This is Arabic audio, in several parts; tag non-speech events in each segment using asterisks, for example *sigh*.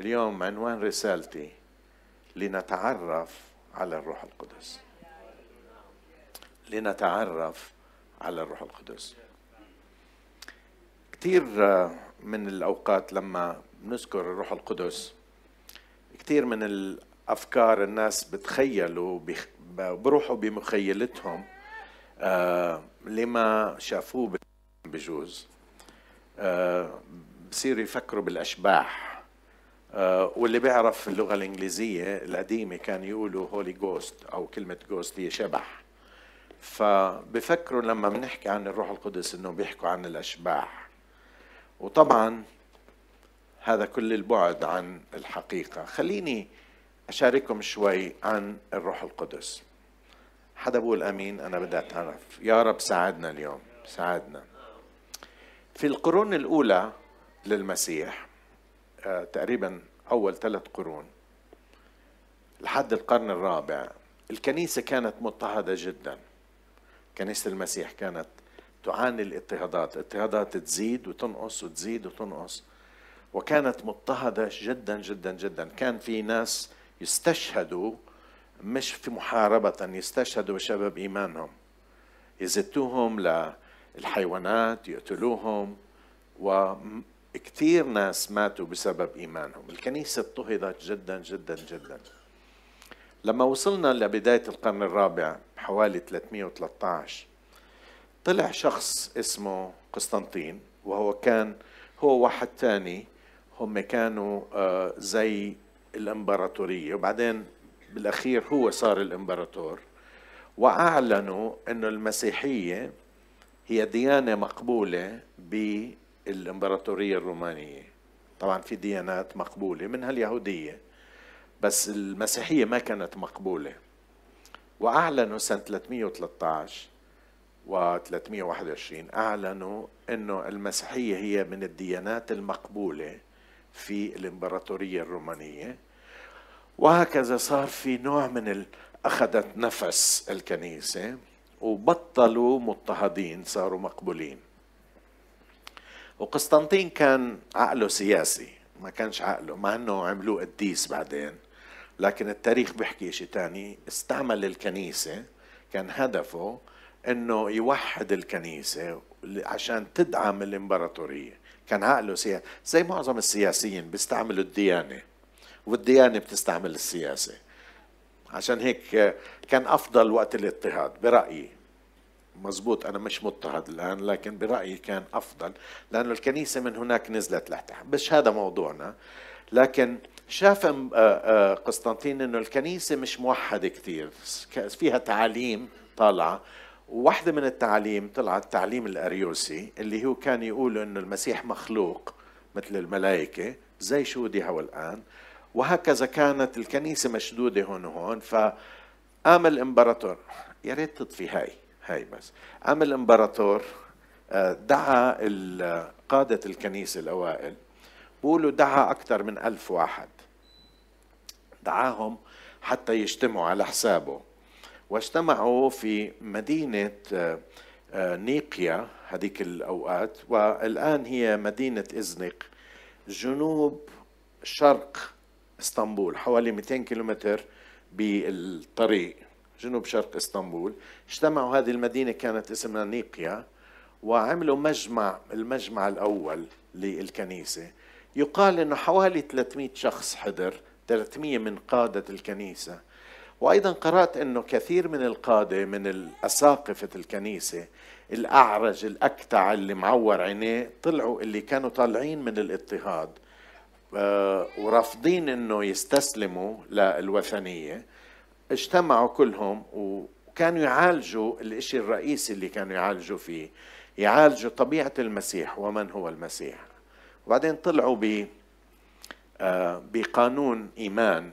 اليوم عنوان رسالتي لنتعرف على الروح القدس. لنتعرف على الروح القدس. كثير من الأوقات لما نذكر الروح القدس كثير من الأفكار الناس بتخيلوا بروحوا بمخيلتهم آه، لما شافوه بجوز. آه، بصيروا يفكروا بالأشباح. واللي بيعرف اللغة الإنجليزية القديمة كان يقولوا Holy Ghost أو كلمة ghost هي شبح. فبفكروا لما بنحكي عن الروح القدس إنه بيحكوا عن الأشباح. وطبعا هذا كل البعد عن الحقيقة. خليني أشارككم شوي عن الروح القدس. حدا بقول أمين؟ أنا بدي أتعرف. يا رب ساعدنا اليوم. ساعدنا. في القرون الأولى للمسيح آه، تقريبا أول ثلاث قرون. لحد القرن الرابع الكنيسة كانت مضطهدة جدا. كنيسة المسيح كانت تعاني الاضطهادات. اضطهادات تزيد وتنقص وتزيد وتنقص. وكانت مضطهدة جدا جدا جدا. كان في ناس يستشهدوا مش في محاربة يستشهدوا بسبب إيمانهم. يزتوهم للحيوانات يقتلوهم وكثير ناس ماتوا بسبب إيمانهم. الكنيسة اضطهدت جدا جدا جدا. لما وصلنا لبداية القرن الرابع حوالي 313 طلع شخص اسمه قسطنطين وهو كان هو واحد تاني. هم كانوا آه، زي الإمبراطورية. وبعدين بالأخير هو صار الإمبراطور. وأعلنوا أن المسيحية هي ديانة مقبولة بالامبراطورية الرومانية. طبعا في ديانات مقبولة منها اليهودية بس المسيحية ما كانت مقبولة. وأعلنوا سنة 313 و 321 أعلنوا أنه المسيحية هي من الديانات المقبولة في الإمبراطورية الرومانية. وهكذا صار في نوع من أخذت نفس الكنيسة وبطلوا مضطهدين صاروا مقبولين. وقسطنطين كان عقله سياسي ما كانش عقله مع إنه عملوه قديس بعدين. لكن التاريخ بيحكي شيء تاني. استعمل الكنيسة كان هدفه إنه يوحد الكنيسة عشان تدعم الإمبراطورية. كان عقله سياسي زي معظم السياسيين بيستعملوا الديانة والديانة بتستعمل السياسة. عشان هيك كان أفضل وقت الاضطهاد برأيي. مزبوط أنا مش مضطهد الآن لكن برأيي كان أفضل لأنه الكنيسة من هناك نزلت لتحت. مش هذا موضوعنا. لكن شاف آه، آه، قسطنطين إنه الكنيسة مش موحدة كثير. فيها تعاليم طالعة. وواحدة من التعاليم طلعت التعليم الأريوسي اللي هو كان يقول أنه المسيح مخلوق مثل الملائكة زي شودها والآن وهكذا كانت الكنيسة مشدودة هون وهون فقام الإمبراطور يا ريت تطفي هاي. هاي بس. قام الإمبراطور آه، دعا قادة الكنيسة الأوائل. بقولوا دعا أكثر من ألف واحد. دعاهم حتى يجتمعوا على حسابه. واجتمعوا في مدينة آه، آه، نيقيا هذيك الأوقات. والآن هي مدينة إزنق. جنوب شرق إسطنبول حوالي 200 كيلومتر بالطريق. جنوب شرق إسطنبول. اجتمعوا هذه المدينة كانت اسمها نيقيا وعملوا مجمع المجمع الأول للكنيسة. يقال إنه حوالي 300 شخص حضر 300 من قادة الكنيسة. وأيضا قرأت أنه كثير من القادة من الأساقفة الكنيسة الأعرج الأكتع اللي معور عينيه طلعوا اللي كانوا طالعين من الاضطهاد آه، ورافضين أنه يستسلموا للوثنية. اجتمعوا كلهم وكانوا يعالجوا الإشي الرئيسي اللي كانوا يعالجوا فيه. يعالجوا طبيعة المسيح ومن هو المسيح. وبعدين طلعوا ب آه، بقانون إيمان.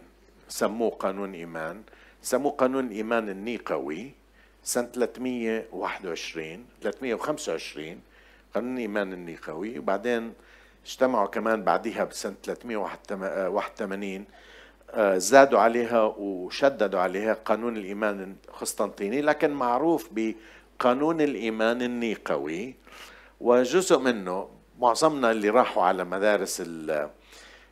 سموه قانون إيمان. سموه قانون الإيمان النيقوي سنة 321 325 قانون الإيمان النيقوي. وبعدين اجتمعوا كمان بعدها بسنة 381 آه، زادوا عليها وشددوا عليها قانون الإيمان القسطنطيني لكن معروف بقانون الإيمان النيقوي. وجزء منه معظمنا اللي راحوا على مدارس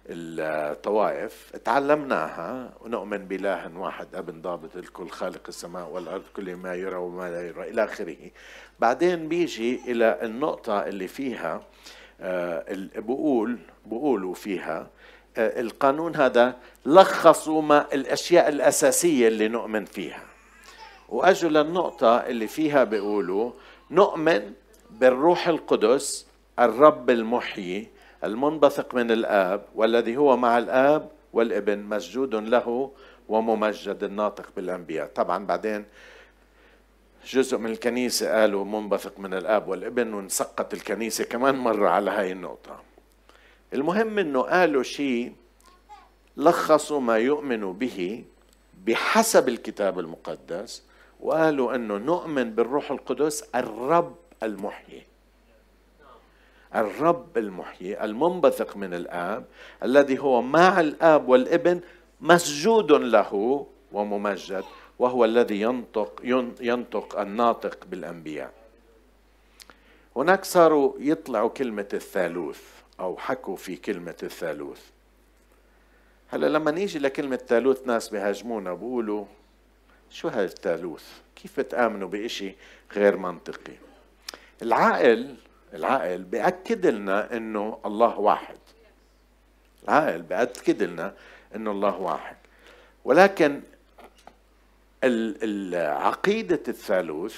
الطوائف تعلمناها. ونؤمن بإله واحد ابن ضابط الكل خالق السماء والأرض كل ما يرى وما لا يرى إلى آخره. بعدين بيجي إلى النقطة اللي فيها آه، بقول بقولوا فيها آه، القانون هذا لخصوا ما الأشياء الأساسية اللي نؤمن فيها. وأجوا للنقطة اللي فيها بيقولوا نؤمن بالروح القدس الرب المحيي المنبثق من الآب والذي هو مع الآب والابن مسجود له وممجد الناطق بالأنبياء. طبعا بعدين جزء من الكنيسة قالوا منبثق من الآب والابن ونسقط الكنيسة كمان مرة على هاي النقطة. المهم إنه قالوا شيء لخصوا ما يؤمنوا به بحسب الكتاب المقدس وقالوا إنه نؤمن بالروح القدس الرب المحيي. الرب المحيي المنبثق من الآب الذي هو مع الآب والابن مسجود له وممجد وهو الذي ينطق ينطق الناطق بالأنبياء. هناك صاروا يطلعوا كلمة الثالوث. أو حكوا في كلمة الثالوث. هلا لما نيجي لكلمة ثالوث ناس بيهاجمونا بيقولوا شو هذا الثالوث كيف تآمنوا بإشي غير منطقي؟ العقل العقل بأكد لنا إنه الله واحد. العقل بأكد لنا إنه الله واحد. ولكن عقيدة الثالوث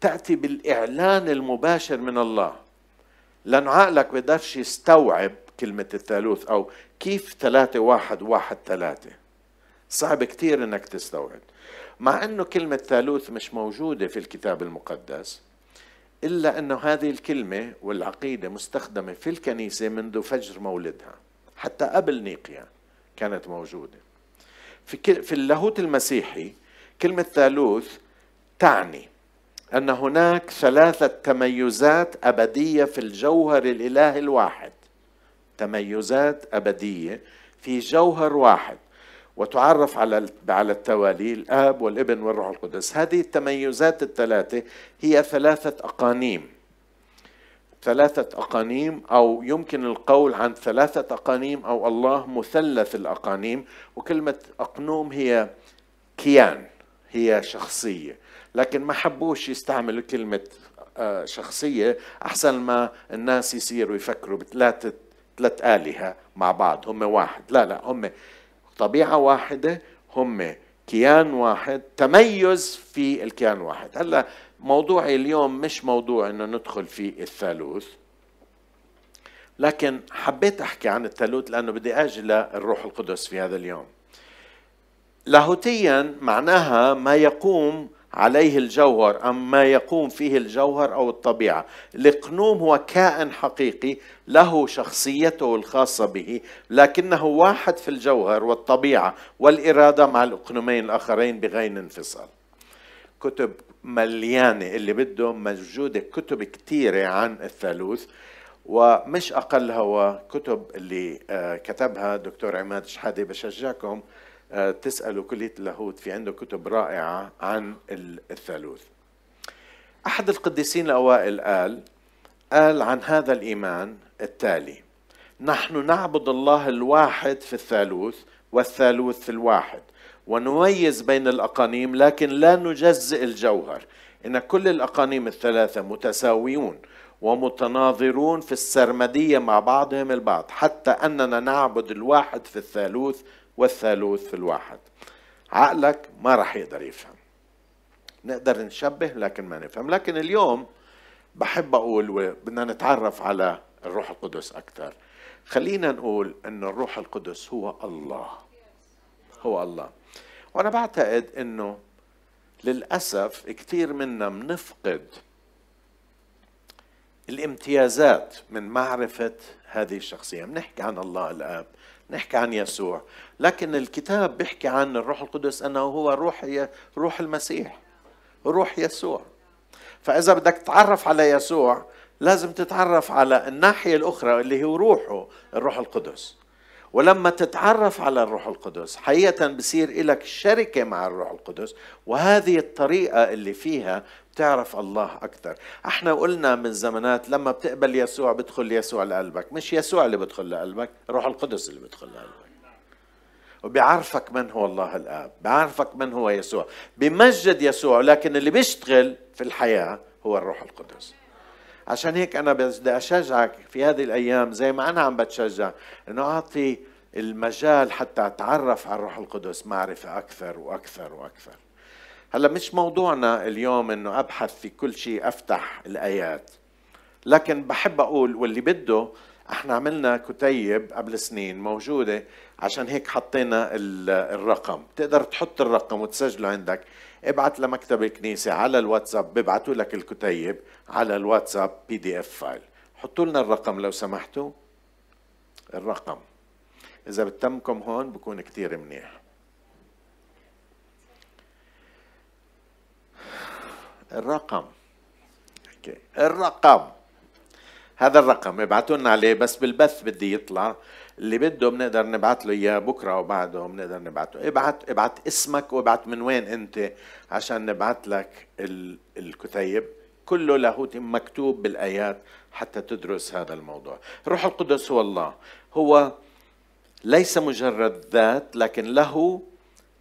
تأتي بالإعلان المباشر من الله. لأنه عقلك بيقدرش يستوعب كلمة الثالوث أو كيف ثلاثة واحد واحد ثلاثة. صعب كتير إنك تستوعب. مع إنه كلمة ثالوث مش موجودة في الكتاب المقدس إلا أن هذه الكلمة والعقيدة مستخدمة في الكنيسة منذ فجر مولدها حتى قبل نيقيا كانت موجودة. في, في اللاهوت المسيحي كلمة ثالوث تعني أن هناك ثلاثة تميزات أبدية في الجوهر الإله الواحد. تميزات أبدية في جوهر واحد. وتعرف على على التوالي الآب والابن والروح القدس. هذه التميزات الثلاثة هي ثلاثة أقانيم. ثلاثة أقانيم أو يمكن القول عن ثلاثة أقانيم أو الله مثلث الأقانيم. وكلمة أقنوم هي كيان هي شخصية. لكن ما حبوش يستعملوا كلمة آه، شخصية أحسن ما الناس يصيروا يفكروا بثلاثة ثلاث آلهة مع بعض هم واحد. لا لا هم طبيعة واحدة هم كيان واحد تميز في الكيان واحد. هلا موضوعي اليوم مش موضوع إنه ندخل في الثالوث لكن حبيت أحكي عن الثالوث لأنه بدي أجي للروح القدس في هذا اليوم. لاهوتيا معناها ما يقوم عليه الجوهر أم ما يقوم فيه الجوهر أو الطبيعة. الإقنوم هو كائن حقيقي له شخصيته الخاصة به لكنه واحد في الجوهر والطبيعة والإرادة مع الإقنومين الآخرين بغير انفصال. كتب مليانة اللي بده موجودة كتب كثيرة عن الثالوث ومش أقل هو كتب اللي آه، كتبها دكتور عماد شحادة بشجعكم تسألوا كلية اللاهوت في عنده كتب رائعة عن الثالوث. أحد القديسين الأوائل قال قال عن هذا الإيمان التالي نحن نعبد الله الواحد في الثالوث والثالوث في الواحد ونميز بين الأقانيم لكن لا نجزئ الجوهر. إن كل الأقانيم الثلاثة متساويون ومتناظرون في السرمدية مع بعضهم البعض حتى أننا نعبد الواحد في الثالوث والثالوث في الواحد. عقلك ما راح يقدر يفهم. نقدر نشبه لكن ما نفهم. لكن اليوم بحب أقول وبدنا نتعرف على الروح القدس أكثر خلينا نقول أن الروح القدس هو الله. هو الله. وأنا بعتقد أنه للأسف كثير منا بنفقد الامتيازات من معرفة هذه الشخصية. بنحكي عن الله الآب. نحكي عن يسوع. لكن الكتاب بيحكي عن الروح القدس أنه هو روح روح المسيح روح يسوع. فإذا بدك تتعرف على يسوع لازم تتعرف على الناحية الأخرى اللي هو روحه الروح القدس. ولما تتعرف على الروح القدس حقيقة بصير لك شركة مع الروح القدس وهذه الطريقة اللي فيها بتعرف الله أكثر. إحنا قلنا من زمانات لما بتقبل يسوع بدخل يسوع لقلبك مش يسوع اللي بدخل لقلبك الروح القدس اللي بدخل لقلبك. وبيعرفك من هو الله الآب بيعرفك من هو يسوع بمجد يسوع لكن اللي بيشتغل في الحياة هو الروح القدس. عشان هيك أنا بدي أشجعك في هذه الأيام زي ما أنا عم بتشجع إنه أعطي المجال حتى أتعرف على الروح القدس معرفة أكثر وأكثر وأكثر. هلأ مش موضوعنا اليوم إنه أبحث في كل شيء أفتح الآيات لكن بحب أقول واللي بده إحنا عملنا كتيب قبل سنين موجودة عشان هيك حطينا الرقم. تقدر تحط الرقم وتسجله عندك. ابعت لمكتب الكنيسة على الواتساب بيبعتوا لك الكتيب على الواتساب PDF file. حطوا لنا الرقم لو سمحتوا. الرقم. إذا بتمكم هون بكون كتير منيح. الرقم. الرقم. هذا الرقم. ابعتوا لنا عليه بس بالبث بدي يطلع. اللي بده بنقدر نبعث له إياه بكرة أو بعده بنقدر نبعته ابعت ابعت اسمك وابعت من وين أنت عشان نبعث لك الكتيب. كله لاهوت مكتوب بالآيات حتى تدرس هذا الموضوع. الروح القدس هو الله. هو ليس مجرد ذات لكن له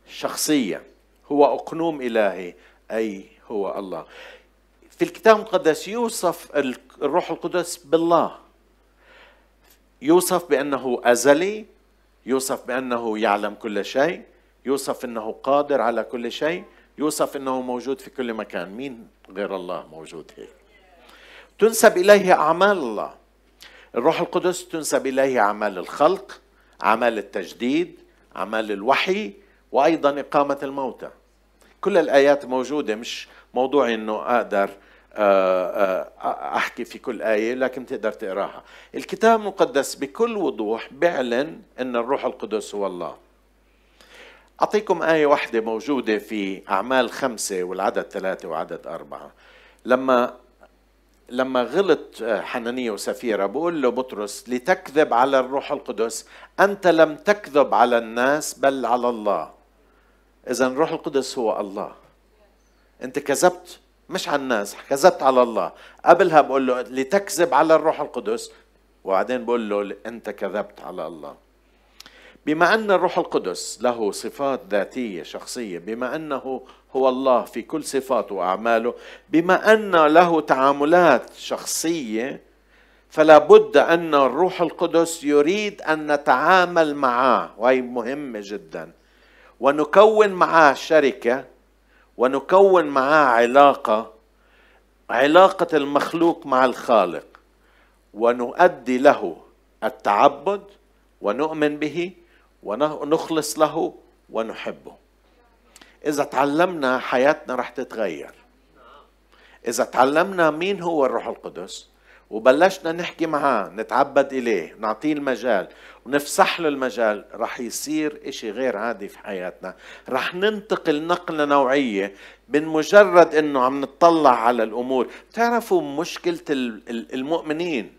شخصية. هو أقنوم إلهي أي هو الله. في الكتاب المقدس يوصف الروح القدس بالله. يوصف بأنه أزلي يوصف بأنه يعلم كل شيء يوصف أنه قادر على كل شيء يوصف أنه موجود في كل مكان. مين غير الله موجود هيك؟ تنسب إليه أعمال الله. الروح القدس تنسب إليه أعمال الخلق أعمال التجديد أعمال الوحي وأيضا إقامة الموتى. كل الآيات موجودة مش موضوعي آه، آه، أحكي في كل آية لكن تقدر تقراها. الكتاب المقدس بكل وضوح بيعلن إن الروح القدس هو الله. أعطيكم آية واحدة موجودة في أعمال خمسة والعدد ثلاثة وعدد أربعة. لما لما غلط آه، حنانية وسفيرة بقول له بطرس لتكذب على الروح القدس أنت لم تكذب على الناس بل على الله. إذا الروح القدس هو الله. أنت كذبت مش على الناس كذبت على الله. قبلها بقول له لتكذب على الروح القدس وبعدين بقول له انت كذبت على الله. بما أن الروح القدس له صفات ذاتية شخصية بما أنه هو الله في كل صفاته وأعماله بما أن له تعاملات شخصية فلا بد أن الروح القدس يريد أن نتعامل معه وهي مهمة جدا. ونكون معه شركة ونكون معاه علاقة علاقة المخلوق مع الخالق ونؤدي له التعبد ونؤمن به ونخلص له ونحبه. إذا تعلمنا حياتنا رح تتغير. إذا تعلمنا مين هو الروح القدس وبلشنا نحكي معاه نتعبد إليه نعطيه المجال ونفسح له المجال رح يصير إشي غير عادي في حياتنا. رح ننتقل نقلة نوعية من مجرد أنه عم نطلع على الأمور. تعرفوا مشكلة المؤمنين؟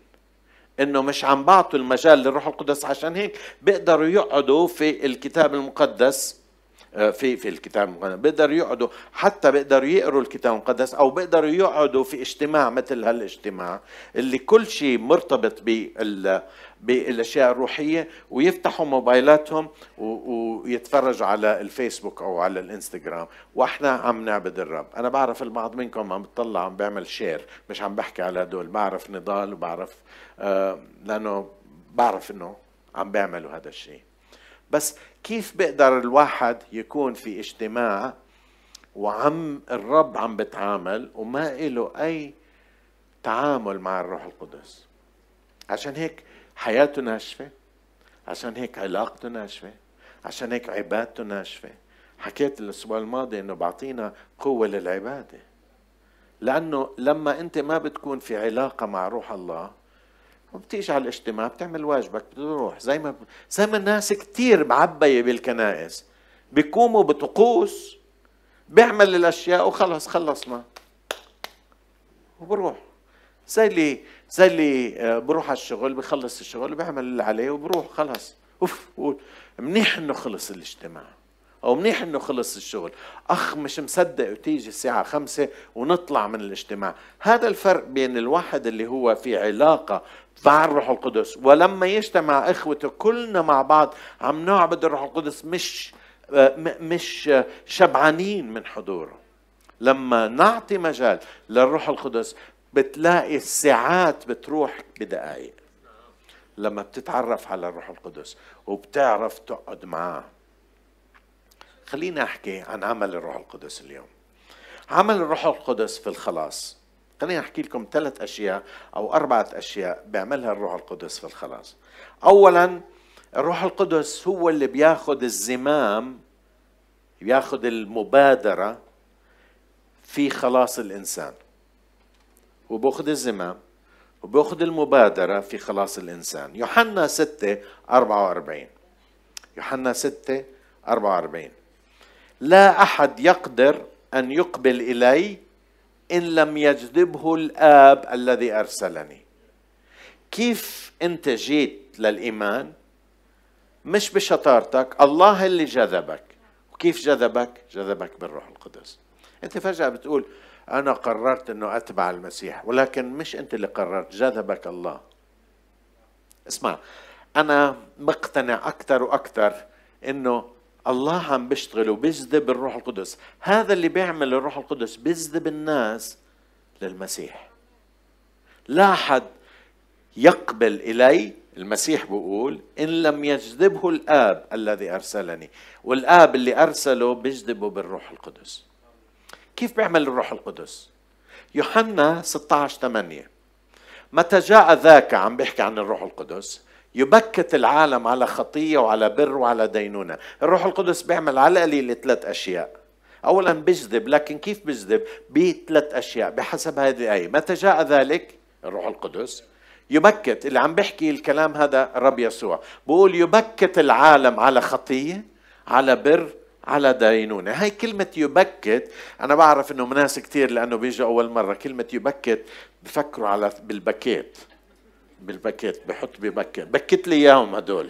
إنه مش عم بعطوا المجال للروح القدس عشان هيك بيقدروا يقعدوا في الكتاب المقدس آه، في في الكتاب المقدس. بيقدروا يقعدوا حتى بيقدروا يقروا الكتاب المقدس أو بيقدروا يقعدوا في اجتماع مثل هالإجتماع اللي كل شيء مرتبط بال بالأشياء الروحية ويفتحوا موبايلاتهم ويتفرجوا على الفيسبوك أو على الإنستغرام. وإحنا عم نعبد الرب. أنا بعرف البعض منكم عم بتطلع عم بيعمل شير مش عم بحكي على هدول. بعرف نضال وبعرف آه لأنه بعرف إنه عم بيعملوا هذا الشيء. بس كيف بيقدر الواحد يكون في اجتماع وعم الرب عم بتعامل وما له أي تعامل مع الروح القدس؟ عشان هيك حياته ناشفة. عشان هيك علاقته ناشفة. عشان هيك عبادته ناشفة. حكيت الأسبوع الماضي إنه بعطينا قوة للعبادة. لأنه لما أنت ما بتكون في علاقة مع روح الله وبتيجي على الاجتماع بتعمل واجبك بتروح. زي ما زي ما الناس كثير معبية بالكنائس. بيقوموا بطقوس بيعمل الأشياء وخلص خلصنا. وبروح. زي اللي زي اللي آه، بروح على الشغل بخلص الشغل وبيعمل اللي عليه وبروح خلص أوف منيح إنه خلص الاجتماع أو منيح إنه خلص الشغل. أخ مش مصدق وتيجي الساعة خمسة ونطلع من الاجتماع. هذا الفرق بين الواحد اللي هو في علاقة مع الروح القدس ولما يجتمع إخوته كلنا مع بعض عم نعبد الروح القدس مش مش شبعانين من حضوره. لما نعطي مجال للروح القدس بتلاقي الساعات بتروح بدقائق لما بتتعرف على الروح القدس وبتعرف تقعد معاه. خليني أحكي عن عمل الروح القدس اليوم. عمل الروح القدس في الخلاص. خليني أحكي لكم ثلاث أشياء أو أربعة أشياء بيعملها الروح القدس في الخلاص. اولا الروح القدس هو اللي بياخذ الزمام بياخذ المبادرة في خلاص الإنسان. وبأخذ الزمام وبأخذ المبادرة في خلاص الإنسان. يوحنا 6 44 يوحنا 6 44 لا أحد يقدر أن يقبل إلي إن لم يجذبه الآب الذي أرسلني. كيف أنت جيت للإيمان؟ مش بشطارتك الله اللي جذبك. وكيف جذبك؟ جذبك بالروح القدس. أنت فجأة بتقول أنا قررت أنه أتبع المسيح ولكن مش أنت اللي قررت جذبك الله. اسمع أنا مقتنع أكثر وأكثر أنه الله عم بيشتغل وبيجذب الروح القدس. هذا اللي بيعمل الروح القدس بيجذب الناس للمسيح. لا أحد يقبل إلي المسيح بيقول إن لم يجذبه الآب الذي أرسلني. والآب اللي أرسله بيجذبه بالروح القدس. كيف بيعمل الروح القدس؟ يوحنا 16 8 متى جاء ذاك عم بيحكي عن الروح القدس؟ يبكت العالم على خطية وعلى بر وعلى دينونة. الروح القدس بيعمل على القليل ثلاث أشياء. أولا بيجذب لكن كيف بيجذب؟ بثلاث أشياء بحسب هذه الآية. متى جاء ذلك؟ الروح القدس. يبكت اللي عم بيحكي الكلام هذا الرب يسوع. بقول يبكت العالم على خطية على بر على دينونة. هاي كلمة يبكت أنا بعرف إنه ناس كثير لأنه بيجوا أول مرة كلمة يبكت بفكروا على بالبكيت. بالباكيت بحط ببكت بكت لي إياهم هدول.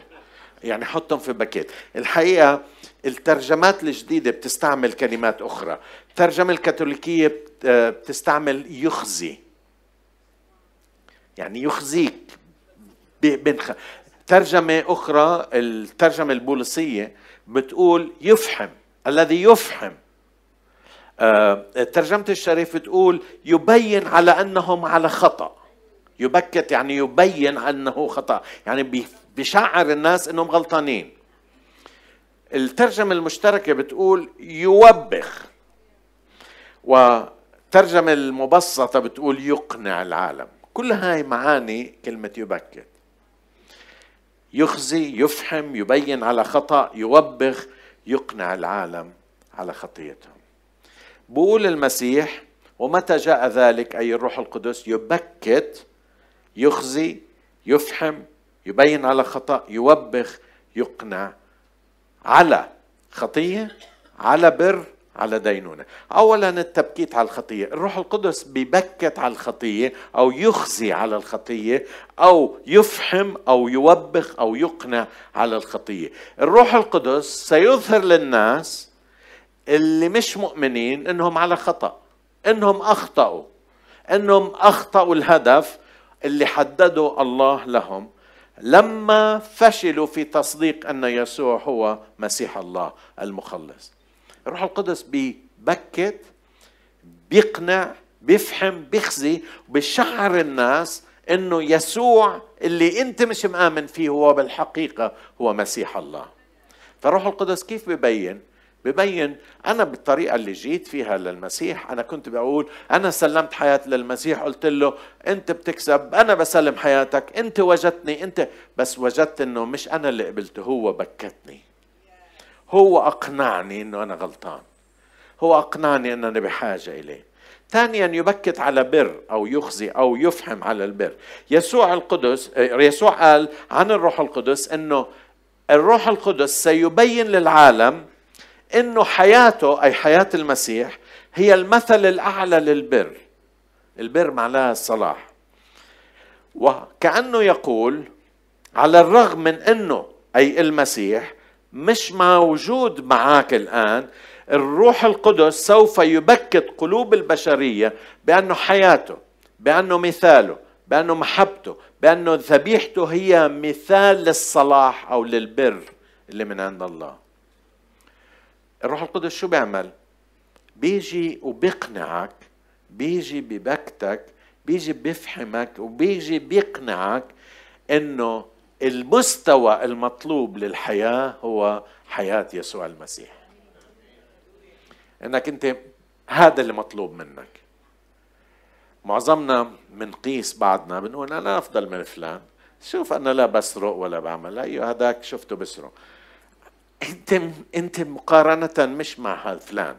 يعني حطهم في باكيت الحقيقة الترجمات الجديدة بتستعمل كلمات أخرى. الترجمة الكاثوليكية بتستعمل يخزي. يعني يخزيك بنخ... ترجمة أخرى الترجمة البوليسية بتقول يفحم الذي يفحم. آه، ترجمة الشريف تقول يبين على أنهم على خطأ. يبكت يعني يبين أنه خطأ يعني بشعر الناس أنهم غلطانين. الترجمة المشتركة بتقول يوبخ. وترجمة المبسطة بتقول يقنع العالم. كل هاي معاني كلمة يبكت. يخزي يفحم يبين على خطأ يوبخ يقنع العالم على خطيتهم. بقول المسيح ومتى جاء ذلك أي الروح القدس يبكت يخزي يفحم يبين على خطأ يوبخ يقنع على خطية على بر على دينونة أولا التبكيت على الخطية. الروح القدس بيبكت على الخطية أو يخزي على الخطية أو يفحم أو يوبخ أو يقنع على الخطية. الروح القدس سيظهر للناس اللي مش مؤمنين إنهم على خطأ إنهم أخطأوا إنهم أخطأوا الهدف اللي حدده الله لهم لما فشلوا في تصديق أن يسوع هو مسيح الله المخلص. الروح القدس بيبكت بيقنع بيفهم بيخزي بيشعر الناس إنه يسوع اللي أنت مش مآمن فيه هو بالحقيقة هو مسيح الله. فالروح القدس كيف ببين؟ ببين أنا بالطريقة اللي جيت فيها للمسيح أنا كنت بقول أنا سلمت حياتي للمسيح قلت له أنت بتكسب أنا بسلم حياتك أنت وجدتني أنت بس وجدت إنه مش أنا اللي قبلته هو بكتني. هو أقنعني أنه أنا غلطان. هو أقنعني أنني بحاجة إليه. ثانيا يبكت على بر أو يخزي أو يفهم على البر. يسوع القدس يسوع قال عن الروح القدس أنه الروح القدس سيبين للعالم أنه حياته أي حياة المسيح هي المثل الأعلى للبر. البر معناها الصلاح. وكأنه يقول على الرغم من أنه أي المسيح مش موجود معك الآن. الروح القدس سوف يبكت قلوب البشرية بأنه حياته بأنه مثاله بأنه محبته بأنه ذبيحته هي مثال للصلاح أو للبر اللي من عند الله. الروح القدس شو بيعمل؟ بيجي وبيقنعك بيجي ببكتك بيجي بيفهمك وبيجي بيقنعك إنه المستوى المطلوب للحياة هو حياة يسوع المسيح. إنك أنت هذا اللي مطلوب منك. معظمنا بنقيس بعضنا بنقول أنا أفضل من فلان. شوف أنا لا بسرق ولا بعمل. أيوه هذاك شفته بسرق. أنت أنت مقارنة مش مع فلان.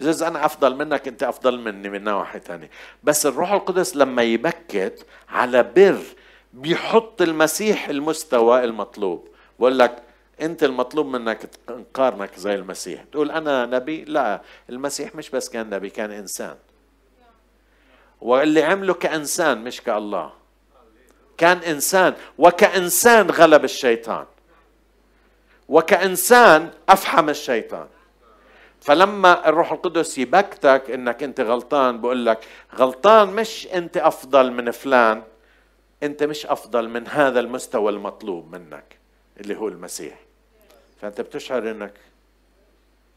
جز أنا أفضل منك أنت أفضل مني من نواحي ثانية بس الروح القدس لما يبكت على بر بيحط المسيح المستوى المطلوب. بقول لك انت المطلوب منك نقارنك زي المسيح. تقول أنا نبي؟ لا المسيح مش بس كان نبي كان انسان. واللي عمله كإنسان مش كالله. كان انسان وكإنسان غلب الشيطان. وكإنسان أفحم الشيطان. فلما الروح القدس يبكتك إنك أنت غلطان بقول لك غلطان مش أنت أفضل من فلان. أنت مش أفضل من هذا المستوى المطلوب منك اللي هو المسيح. فأنت بتشعر إنك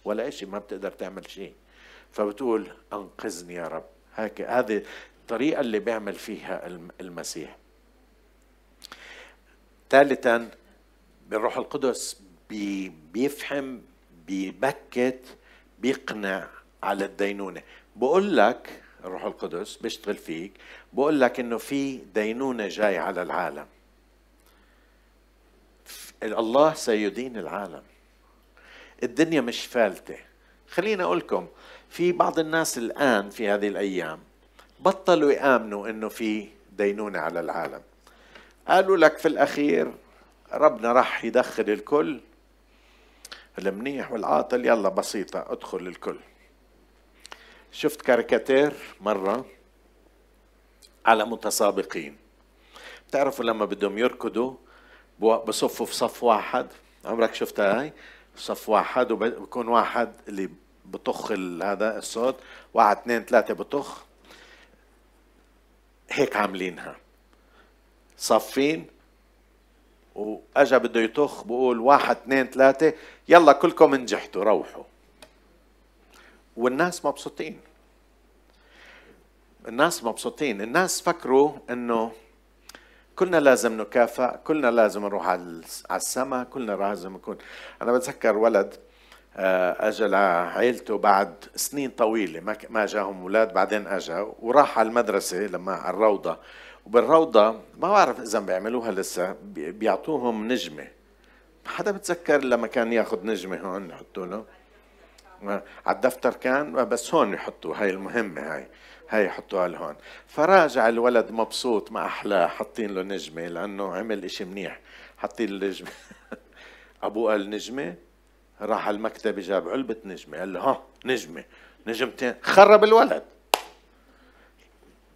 ولا شيء ما بتقدر تعمل شيء. فبتقول أنقذني يا رب. هيك هذه الطريقة اللي بيعمل فيها المسيح. ثالثا بالروح القدس بي بيفهم بيبكت بيقنع على الدينونة. بقول لك الروح القدس بيشتغل فيك. بقول لك إنه في دينونة جاي على العالم. الله سيدين العالم. الدنيا مش فالتة. خليني أقول لكم في بعض الناس الآن في هذه الأيام بطلوا يآمنوا إنه في دينونة على العالم. قالوا لك في الأخير ربنا راح يدخل الكل. المنيح والعاطل يلا بسيطة ادخل الكل. شفت كاريكاتير مرة على متسابقين. بتعرفوا لما بدهم يركضوا بصفوا في صف واحد؟ عمرك شفتها هاي؟ صف واحد وبكون واحد اللي بطخ هذا الصوت واحد اثنين ثلاثة بطخ. هيك عاملينها. صفين وأجا بده يطخ بقول واحد اثنين ثلاثة يلا كلكم نجحتوا روحوا. والناس مبسوطين. الناس مبسوطين. الناس فكروا إنه كلنا لازم نكافئ كلنا لازم نروح على السماء كلنا لازم نكون. أنا بتذكر ولد آه، أجى لعائلته بعد سنين طويلة ما جاهم أولاد بعدين أجى وراح على المدرسة لما على الروضة. وبالروضة ما بعرف إذا بيعملوها لسه بيعطوهم نجمة. حدا بتذكر لما كان ياخذ نجمة هون يحطوا له على الدفتر كان بس هون يحطوا هاي المهمة هاي هاي يحطوها لهون. فراجع الولد مبسوط ما أحلاه حاطين له نجمة لأنه عمل إشي منيح. حاطين له نجمة. *laughs* أبوه قال نجمة راح على المكتب جاب علبة نجمة قال له ها نجمة نجمتين خرب الولد.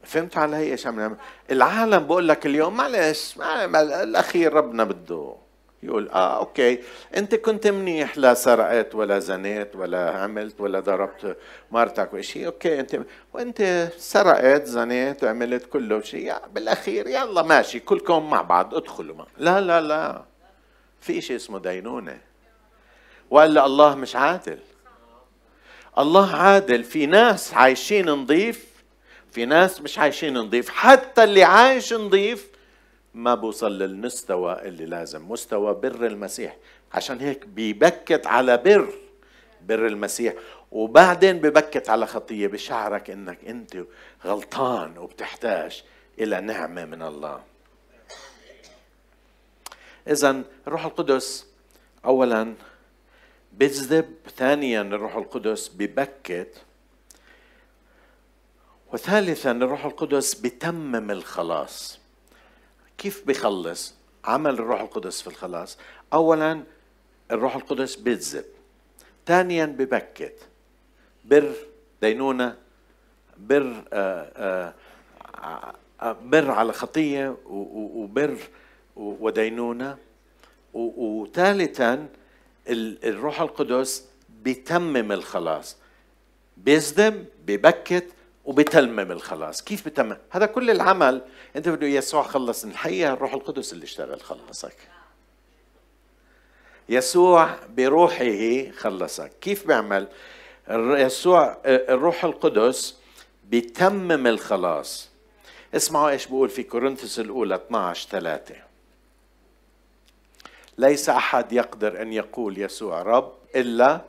فهمت علي إيش عم؟ العالم بقول لك اليوم معلش الأخير ربنا بده. يقول آه أوكي. أنت كنت منيح لا سرقت ولا زنيت ولا عملت ولا ضربت مرتك وشيء أوكي أنت وأنت سرقت زنيت وعملت كله شيء. بالأخير يلا ماشي كلكم مع بعض ادخلوا ما. لا لا لا. في شيء اسمه دينونة. والا الله مش عادل. الله عادل. في ناس عايشين نظيف في ناس مش عايشين نظيف حتى اللي عايش نظيف ما بوصل للمستوى اللي لازم مستوى بر المسيح. عشان هيك بيبكت على بر بر المسيح. وبعدين ببكت على خطية بشعرك إنك أنت غلطان وبتحتاج إلى نعمة من الله. اذا الروح القدس اولا بيجذب ثانيا الروح القدس ببكت وثالثا الروح القدس بتمم الخلاص. كيف بخلص عمل الروح القدس في الخلاص. اولا الروح القدس بيجذب ثانيا ببكت. بر دينونة بر آآ آآ بر على خطية وبر ودينونة. وثالثا الروح القدس بيتمم الخلاص. بيصدم ببكت وبتلمم الخلاص. كيف بتمم هذا كل العمل انت بده يسوع خلص الحقيقة الروح القدس اللي اشتغل خلصك. يسوع بروحه خلصك. كيف بيعمل؟ يسوع الروح القدس بيتمم الخلاص. اسمعوا إيش بقول في كورنثوس الأولى 12 3 ليس أحد يقدر أن يقول يسوع رب إلا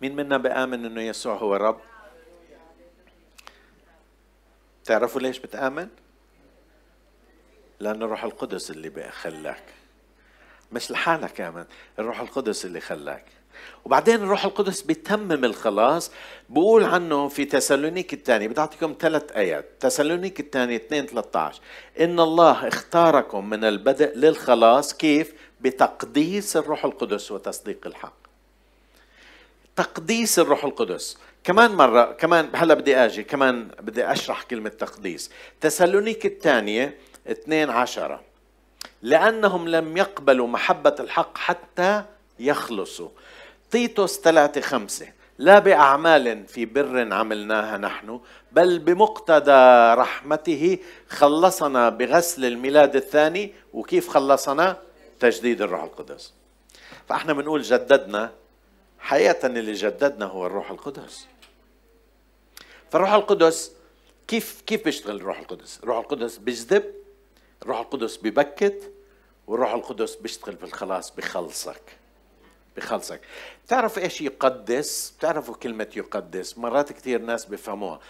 مين منا بآمن إنه يسوع هو رب؟ تعرفوا ليش بتآمن؟ لأن الروح القدس اللي خلاك مش لحالك آمن الروح القدس اللي خلاك. وبعدين الروح القدس بيتمم الخلاص. بقول عنه في تسالونيك الثاني بدي اعطيكم ثلاث آيات. تسالونيك الثاني 2 13 إن الله اختاركم من البدء للخلاص. كيف؟ بتقديس الروح القدس وتصديق الحق. تقديس الروح القدس. كمان مرة كمان هلا بدي آجي كمان بدي أشرح كلمة تقديس. تسالونيك الثانية 2 عشرة. لأنهم لم يقبلوا محبة الحق حتى يخلصوا. تيتوس ثلاثة خمسة. لا بأعمال في بر عملناها نحن بل بمقتضى رحمته خلصنا بغسل الميلاد الثاني وكيف خلصنا؟ تجديد الروح القدس. فإحنا بنقول جددنا حقيقة اللي جددنا هو الروح القدس. فالروح القدس كيف كيف بيشتغل الروح القدس؟ الروح القدس بيجذب الروح القدس ببكت والروح القدس بيشتغل في الخلاص بخلصك. بخلصك. بتعرف إيش يقدس؟ بتعرفوا كلمة يقدس؟ مرات كثير ناس بيفهموها.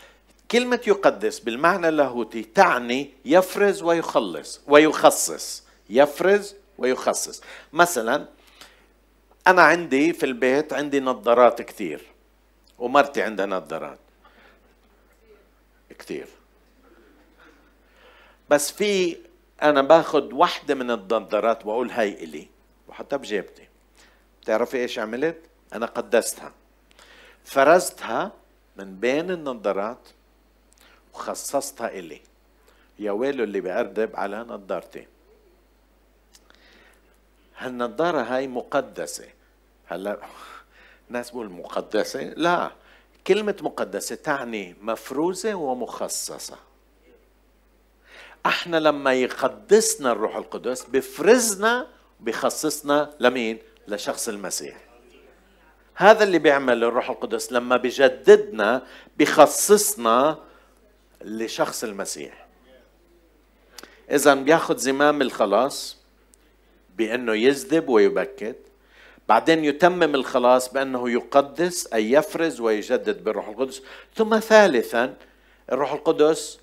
كلمة يقدس بالمعنى اللاهوتي تعني يفرز ويخلص ويخصص. يفرز ويخصص. مثلا أنا عندي في البيت عندي نظارات كثير ومرتي عندها نظارات كثير. بس في أنا باخذ واحدة من النظارات وأقول هاي إلي وحطها بجيبتي. بتعرفي إيش عملت؟ أنا قدستها. فرزتها من بين النظارات وخصصتها إلي. يا ويله اللي بأردب على نظارتي. هالنظارة هاي مقدسة. هلا الناس بقول مقدسة. لا كلمة مقدسة تعني مفروزة ومخصصة. إحنا لما يقدسنا الروح القدس بفرزنا بخصصنا لمين؟ لشخص المسيح. هذا اللي بيعمل الروح القدس لما بجددنا بخصصنا لشخص المسيح. اذا بياخذ زمام الخلاص بأنه يجذب ويبكت. بعدين يتمم الخلاص بأنه يقدس أي يفرز ويجدد بالروح القدس. ثم ثالثا الروح القدس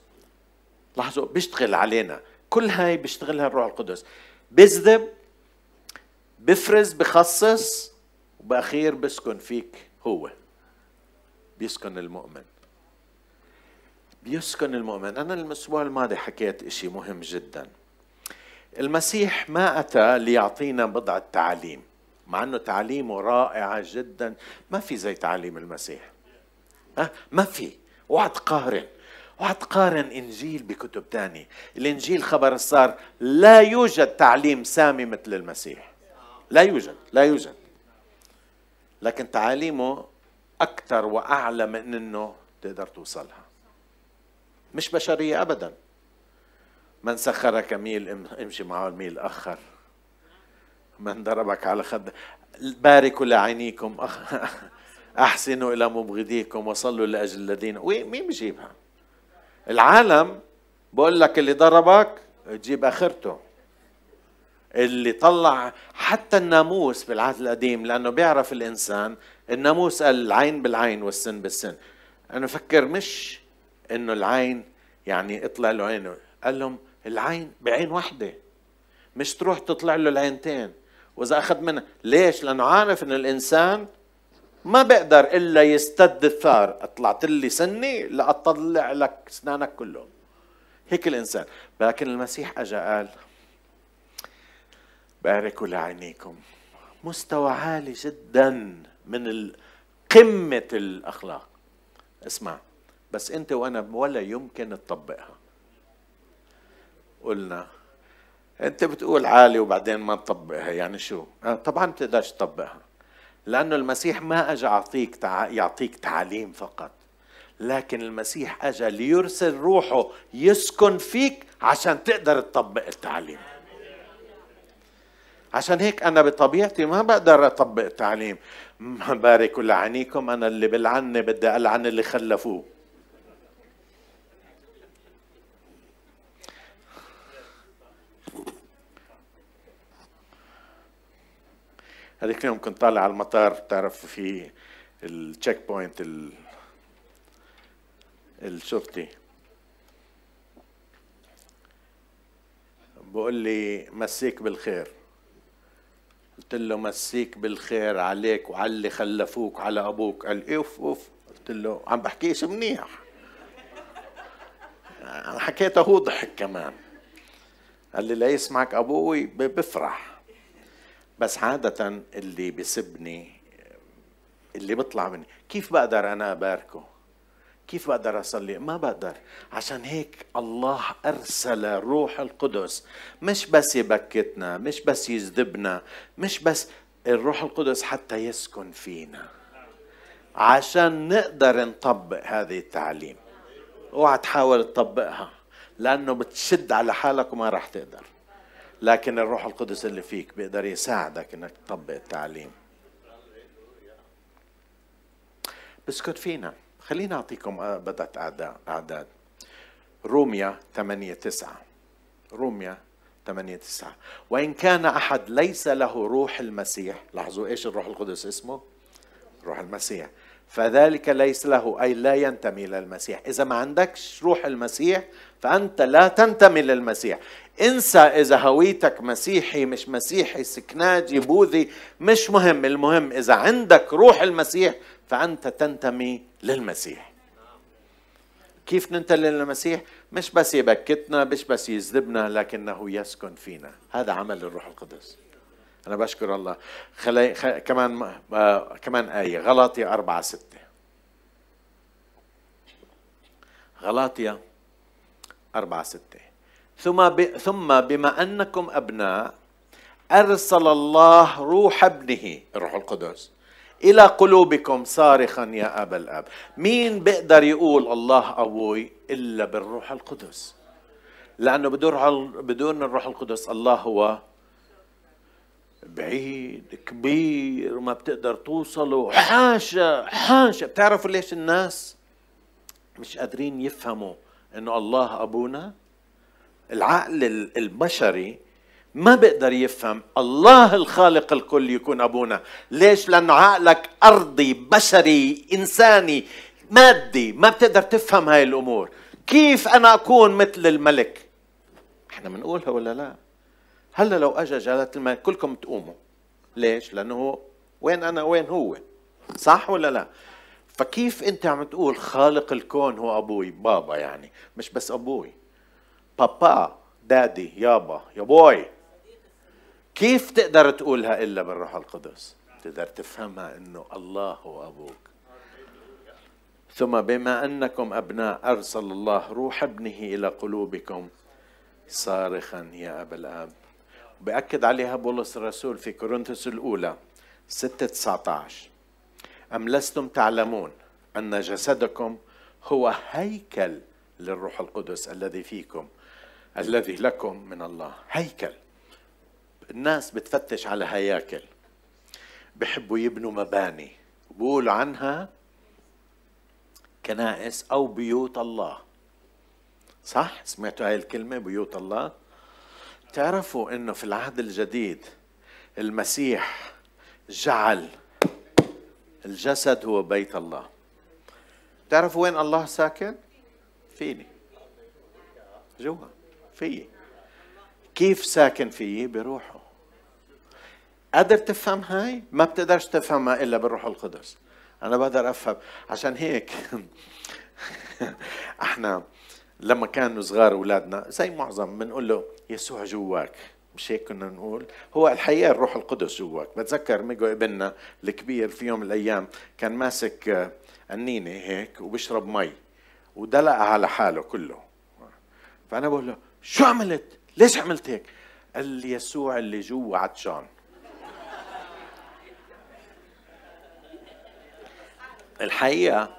لاحظوا بيشتغل علينا. كل هاي بيشتغلها الروح القدس. بيجذب بفرز بخصص وبأخير بيسكن فيك هو. بيسكن المؤمن. بيسكن المؤمن. أنا الأسبوع الماضي حكيت إشي مهم جدا. المسيح ما أتى ليعطينا بضعة تعاليم مع أنه تعليمه رائعة جدا. ما في زي تعليم المسيح. أه؟ ما في. اوعى تقارن اوعى تقارن إنجيل بكتب تانية الإنجيل خبر الصار لا يوجد تعليم سامي مثل المسيح. لا يوجد لا يوجد. لكن تعاليمه أكثر وأعلى من إنه تقدر توصلها. مش بشرية ابدا. من سخرك ميل امشي معه الميل اخر من ضربك على خد. باركوا لعينيكم. *laughs* أحسنوا إلى مبغضيكم وصلوا لأجل الذين. مين بجيبها؟ العالم بقول لك اللي ضربك تجيب آخرته. اللي طلع حتى الناموس في العهد القديم لأنه بيعرف الإنسان الناموس قال العين بالعين والسن بالسن. أنا فكر مش إنه العين يعني اطلع له عينه. قال لهم العين بعين واحدة. مش تروح تطلع له العينتين. وإذا أخذ منها ليش؟ لأنه عارف إن الإنسان ما بقدر إلا يستد الثار. طلعت لي سني لاطلع لك أسنانك كلهم. هيك الإنسان. لكن المسيح اجى قال باركوا لعينيكم. مستوى عالي جدا من قمة الأخلاق. اسمع بس أنت وأنا ولا يمكن تطبقها. قلنا انت بتقول عالي وبعدين ما تطبقها يعني شو؟ آه، طبعا بتقدرش تطبقها. لأنه المسيح ما اجى يعطيك تع... يعطيك تعليم فقط. لكن المسيح اجى ليرسل روحه يسكن فيك عشان تقدر تطبق التعليم. عشان هيك أنا بطبيعتي ما بقدر أطبق التعليم. بارك لعنيكم أنا اللي بلعني بدي العن اللي خلفوه. هذيك اليوم كنت طالع على المطار بتعرف في ال checkpoint الشرطي بقول لي مسيك بالخير. قلت له مسيك بالخير عليك وعلى اللي خلفوك على أبوك. قال أوف أوف. قلت له عم بحكيش منيح. أنا حكيته هو ضحك كمان. قال لي لا يسمعك أبوي بفرح. بس عادة اللي بسبني اللي بيطلع مني كيف بقدر أنا أباركه؟ كيف بقدر أصلي؟ ما بقدر. عشان هيك الله أرسل روح القدس. مش بس يبكتنا مش بس يجذبنا مش بس الروح القدس حتى يسكن فينا. عشان نقدر نطبق هذه التعليم. اوعى تحاول تطبقها لأنه بتشد على حالك وما راح تقدر. لكن الروح القدس اللي فيك بيقدر يساعدك إنك تطبق التعليم. بسكت فينا خليني أعطيكم بدأت أعداد. روميا 8 9 روميا 8 9 وإن كان أحد ليس له روح المسيح. لاحظوا إيش الروح القدس اسمه؟ روح المسيح. فذلك ليس له أي لا ينتمي للمسيح إذا ما عندكش روح المسيح فأنت لا تنتمي للمسيح. انسى إذا هويتك مسيحي مش مسيحي سكناجي بوذي مش مهم. المهم إذا عندك روح المسيح فأنت تنتمي للمسيح. كيف ننتمي للمسيح؟ مش بس يبكتنا مش بس يجذبنا لكنه يسكن فينا. هذا عمل الروح القدس. أنا بشكر الله. خلي خ... كمان آه... كمان آية. غلاطية أربعة ستة. غلاطية أربعة ستة. ثم ب... ثم بما أنكم أبناء أرسل الله روح ابنه الروح القدس إلى قلوبكم صارخا يا أبا الأب. مين بيقدر يقول الله أبوي إلا بالروح القدس؟ لأنه بدون بدون الروح القدس الله هو بعيد كبير وما بتقدر توصله. حاشا حاشا. بتعرفوا ليش الناس مش قادرين يفهموا؟ إنه الله أبونا. العقل البشري ما بيقدر يفهم الله الخالق الكل يكون أبونا. ليش؟ لأنه عقلك أرضي بشري إنساني مادي. ما بتقدر تفهم هاي الأمور. كيف أنا أكون مثل الملك؟ إحنا بنقولها ولا لا؟ هلأ لو أجى جلاله الملك كلكم تقوموا. ليش؟ لأنه وين أنا؟ وين هو؟ صح ولا لا؟ فكيف أنت عم تقول خالق الكون هو أبوي؟ بابا يعني مش بس أبوي. بابا دادي يابا يا بوي كيف تقدر تقولها إلا بالروح القدس؟ تقدر تفهمها إنه الله هو أبوك. ثم بما أنكم أبناء أرسل الله روح ابنه إلى قلوبكم صارخا يا أبا الأب. بأكد عليها بولس الرسول في كورنثوس الأولى 6 19 أم لستم تعلمون أن جسدكم هو هيكل للروح القدس الذي فيكم الذي لكم من الله. هيكل. الناس بتفتش على هياكل. بحبوا يبنوا مباني. بقولوا عنها كنائس أو بيوت الله. صح؟ سمعتوا هاي الكلمة بيوت الله؟ تعرفوا إنه في العهد الجديد المسيح جعل الجسد هو بيت الله. تعرفوا وين الله ساكن؟ فيني. جوا. فيي. كيف ساكن فيي؟ بروحه. قادر تفهم هاي؟ ما بتقدرش تفهمها إلا بالروح القدس. أنا بقدر أفهم. عشان هيك *laughs* إحنا لما كانوا صغار أولادنا زي معظم بنقول له يسوع جواك. مش هيك كنا نقول. هو الحقيقة الروح القدس جواك. بتذكر ميجو ابننا الكبير في يوم من الأيام كان ماسك قنينه هيك وبيشرب مي ودلق على حاله كله. فأنا بقول له شو عملت؟ ليش عملت هيك؟ قال يسوع اللي جوا عطشان الحقيقة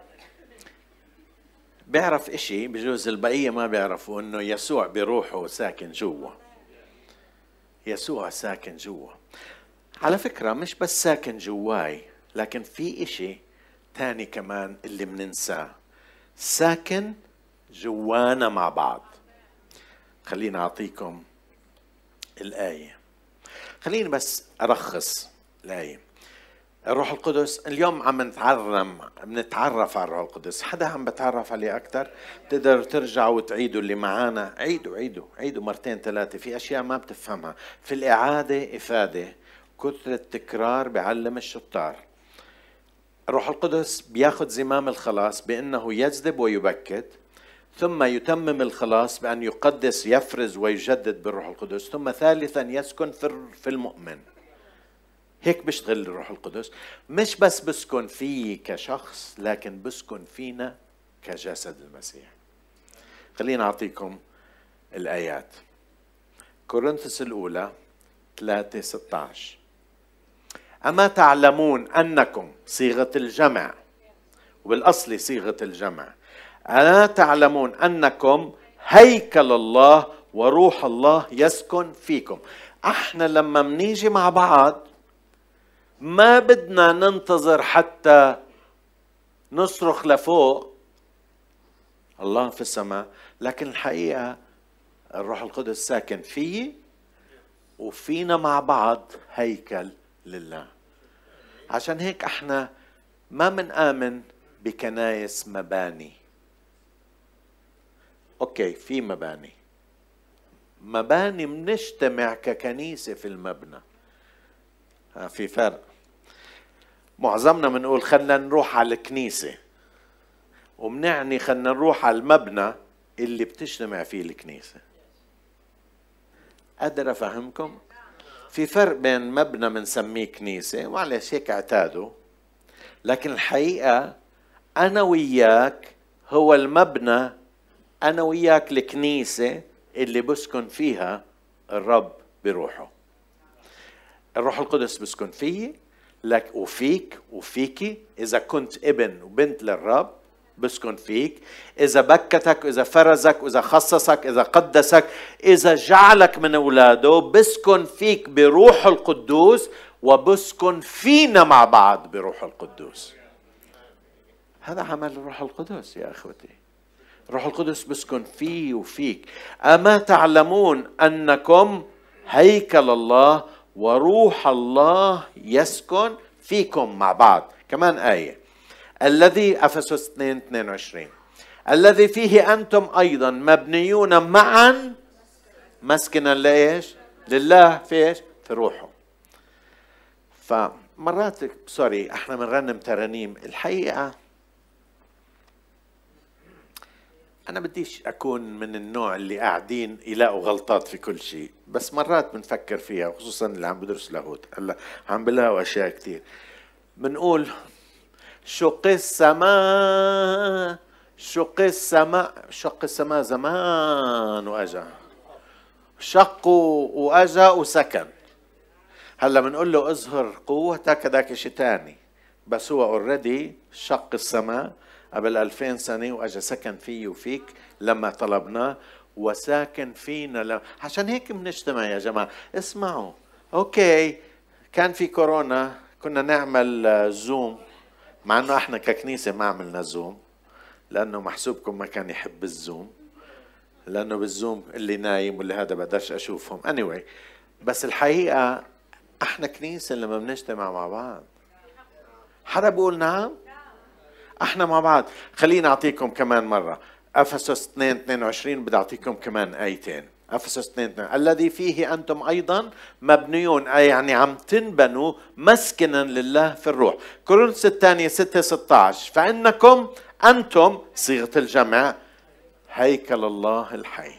بيعرف إشي بجوز البقية ما بيعرفوا إنه يسوع بروحه ساكن جوا. يسوع ساكن جوا. على فكرة مش بس ساكن جواي لكن في إشي تاني كمان اللي بننساه ساكن جوانا مع بعض. خليني أعطيكم الآية. خليني بس أرخص الآية. الروح القدس. اليوم عم نتعرم بنتعرف على الروح القدس. حدا عم بتعرف عليه أكثر تقدروا ترجعوا وتعيدوا اللي معانا. عيدوا عيدوا عيدوا مرتين ثلاثة. في أشياء ما بتفهمها. في الإعادة إفادة كثرة تكرار بعلم الشطار. الروح القدس بياخذ زمام الخلاص بأنه يجذب ويبكت ثم يتمم الخلاص بأن يقدس يفرز ويجدد بالروح القدس ثم ثالثا يسكن في المؤمن. هيك بيشتغل الروح القدس. مش بس بسكن فيه كشخص لكن بسكن فينا كجسد المسيح. خلينا أعطيكم الآيات. كورنثوس الأولى 3 16 أما تعلمون أنكم صيغة الجمع وبالأصل صيغة الجمع. ألا تعلمون أنكم هيكل الله وروح الله يسكن فيكم. إحنا لما منيجي مع بعض ما بدنا ننتظر حتى نصرخ لفوق. الله في السماء لكن الحقيقة الروح القدس ساكن فيي وفينا مع بعض هيكل لله. عشان هيك إحنا ما منآمن بكنايس مباني. أوكي في مباني. مباني بنجتمع ككنيسة في المبنى. في فرق. معظمنا بنقول خلنا نروح على الكنيسة. وبنعني خلنا نروح على المبنى اللي بتجتمع فيه الكنيسة. قادر أفهمكم؟ في فرق بين مبنى بنسميه كنيسة معلش هيك اعتادوا لكن الحقيقة أنا وياك هو المبنى أنا وياك الكنيسة اللي بسكن فيها الرب بروحه. الروح القدس بسكن فيي لك وفيك وفيكي إذا كنت ابن وبنت للرب بسكن فيك. إذا بكتك إذا فرزك إذا خصصك إذا قدسك إذا جعلك من أولاده بسكن فيك بروح القدوس وبسكن فينا مع بعض بروح القدوس. هذا عمل الروح القدس يا أخوتي. الروح القدس بسكن فيه وفيك. أما تعلمون أنكم هيكل الله وروح الله يسكن فيكم مع بعض. كمان آية. الذي أفسس 2 22 الذي فيه أنتم أيضا مبنيون معا مسكنا لإيش؟ لله. في إيش؟ في روحه. فمرات سوري إحنا بنرنم ترانيم. الحقيقة أنا بديش أكون من النوع اللي قاعدين يلاقوا غلطات في كل شيء بس مرات بنفكر فيها خصوصا اللي عم بدرس لاهوت. هلأ عم بلاقوا أشياء كثير بنقول شق السماء شق السماء شق السماء زمان؟ وأجا. شق وأجا وسكن. هلأ بنقول له اظهر قوتك هذاك شيء ثاني بس هو اوريدي شق السماء قبل ألفين سنة وأجا سكن فيي وفيك لما طلبناه وساكن فينا ل... عشان هيك بنجتمع يا جماعة. اسمعوا. okay. كان في كورونا. كنا نعمل Zoom. مع إنه إحنا ككنيسة ما عملنا Zoom لأنه محسوبكم ما كان يحب ال Zoom. لأنه بال Zoom اللي نايم واللي هذا بقدرش أشوفهم. Anyway. بس الحقيقة إحنا كنيسة لما بنجتمع مع بعض. حدا بيقول نعم؟ إحنا مع بعض. خليني اعطيكم كمان مرة. أفسس 2 22 بدي اعطيكم كمان آيتين. أفسس 2 2 الذي فيه أنتم أيضا مبنيون أي يعني عم تنبنوا مسكنا لله في الروح. كورنثوس الثانية 6 16 فإنكم أنتم صيغة الجمع هيكل الله الحي.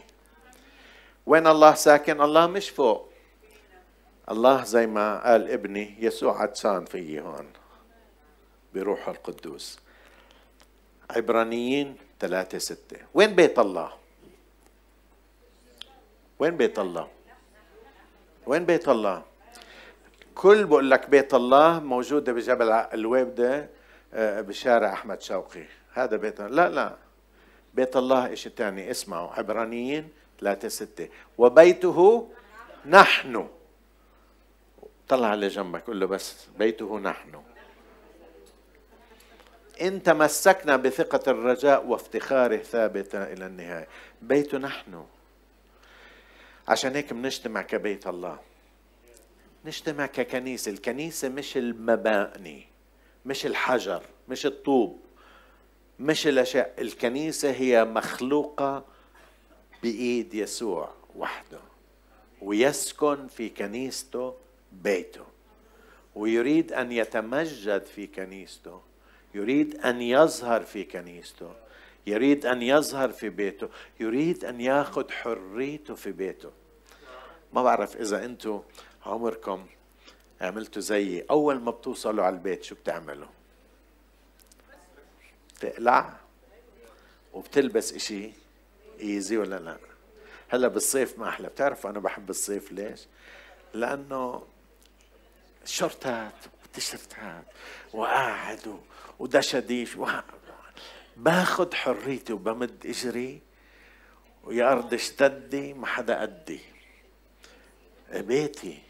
وين الله ساكن؟ الله مش فوق. الله زي ما قال ابني يسوع عطسان فيي هون بروح القدوس. عبرانيين ثلاثة ستة. وين بيت الله؟ وين بيت الله؟ وين بيت الله؟ كل بقول لك بيت الله موجودة بجبل الويبدة آه، بشارع أحمد شوقي. هذا بيت الله. لا لا. بيت الله إشي تاني. اسمعوا. عبرانيين ثلاثة ستة. وبيته نحن. طلع اللي جنبك. قل له بس بيته نحن. إن تمسكنا بثقة الرجاء وافتخاره ثابتة إلى النهاية. بيت نحن. عشان هيك بنجتمع كبيت الله. نجتمع ككنيسة. الكنيسة مش المباني مش الحجر مش الطوب مش الأشياء. الكنيسة هي مخلوقة بإيد يسوع وحده ويسكن في كنيسته بيته ويريد أن يتمجد في كنيسته يريد أن يظهر في كنيسته يريد أن يظهر في بيته يريد أن ياخذ حريته في بيته. ما بعرف إذا أنتم عمركم عملتوا زيي. أول ما بتوصلوا على البيت شو بتعملوا؟ تقلع وبتلبس إشي ايزي ولا لا؟ هلأ بالصيف ما أحلى. بتعرف أنا بحب الصيف ليش؟ لأنه شورتات وتيشرتات وقاعد ودشديش باخذ حريتي وبمد إجري ويا أرض اشتدي ما حدا قدي بيتي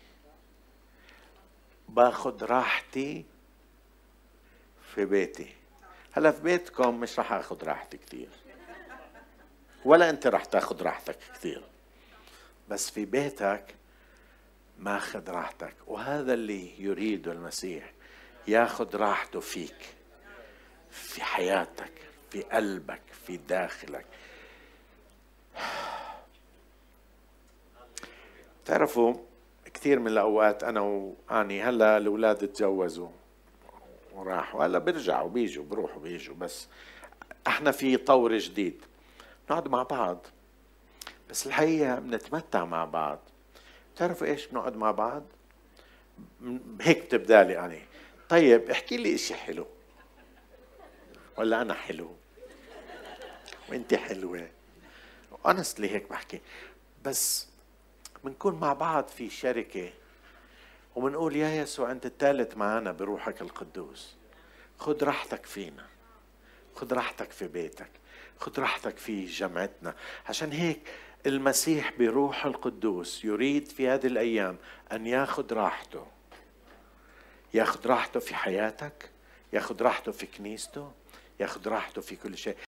باخذ راحتي في بيتي. هلا في بيتكم مش رح اخذ راحتي كثير ولا أنت رح تاخذ راحتك كثير بس في بيتك ماخذ راحتك. وهذا اللي يريده المسيح ياخذ راحته فيك. في حياتك في قلبك في داخلك. تعرفوا كثير من الأوقات أنا وأني هلأ الأولاد تجوزوا وراحوا. هلأ بيرجعوا بيجوا بروحوا بيجوا بس إحنا في طور جديد. نقعد مع بعض بس الحقيقة بنتمتع مع بعض. بتعرفوا إيش بنقعد مع بعض؟ هيك بتبدأ لي يعني طيب احكي لي إشي حلو. ولا أنا حلو. وأنت حلوة. اونستلي هيك بحكي. بس بنكون مع بعض في شركة وبنقول يا يسوع أنت الثالث معنا بروحك القدوس. خذ راحتك فينا. خذ راحتك في بيتك. خذ راحتك في جمعتنا عشان هيك المسيح بروح القدوس يريد في هذه الأيام أن ياخذ راحته. ياخذ راحته في حياتك ياخذ راحته في كنيسته ياخذ راحته في كل شيء.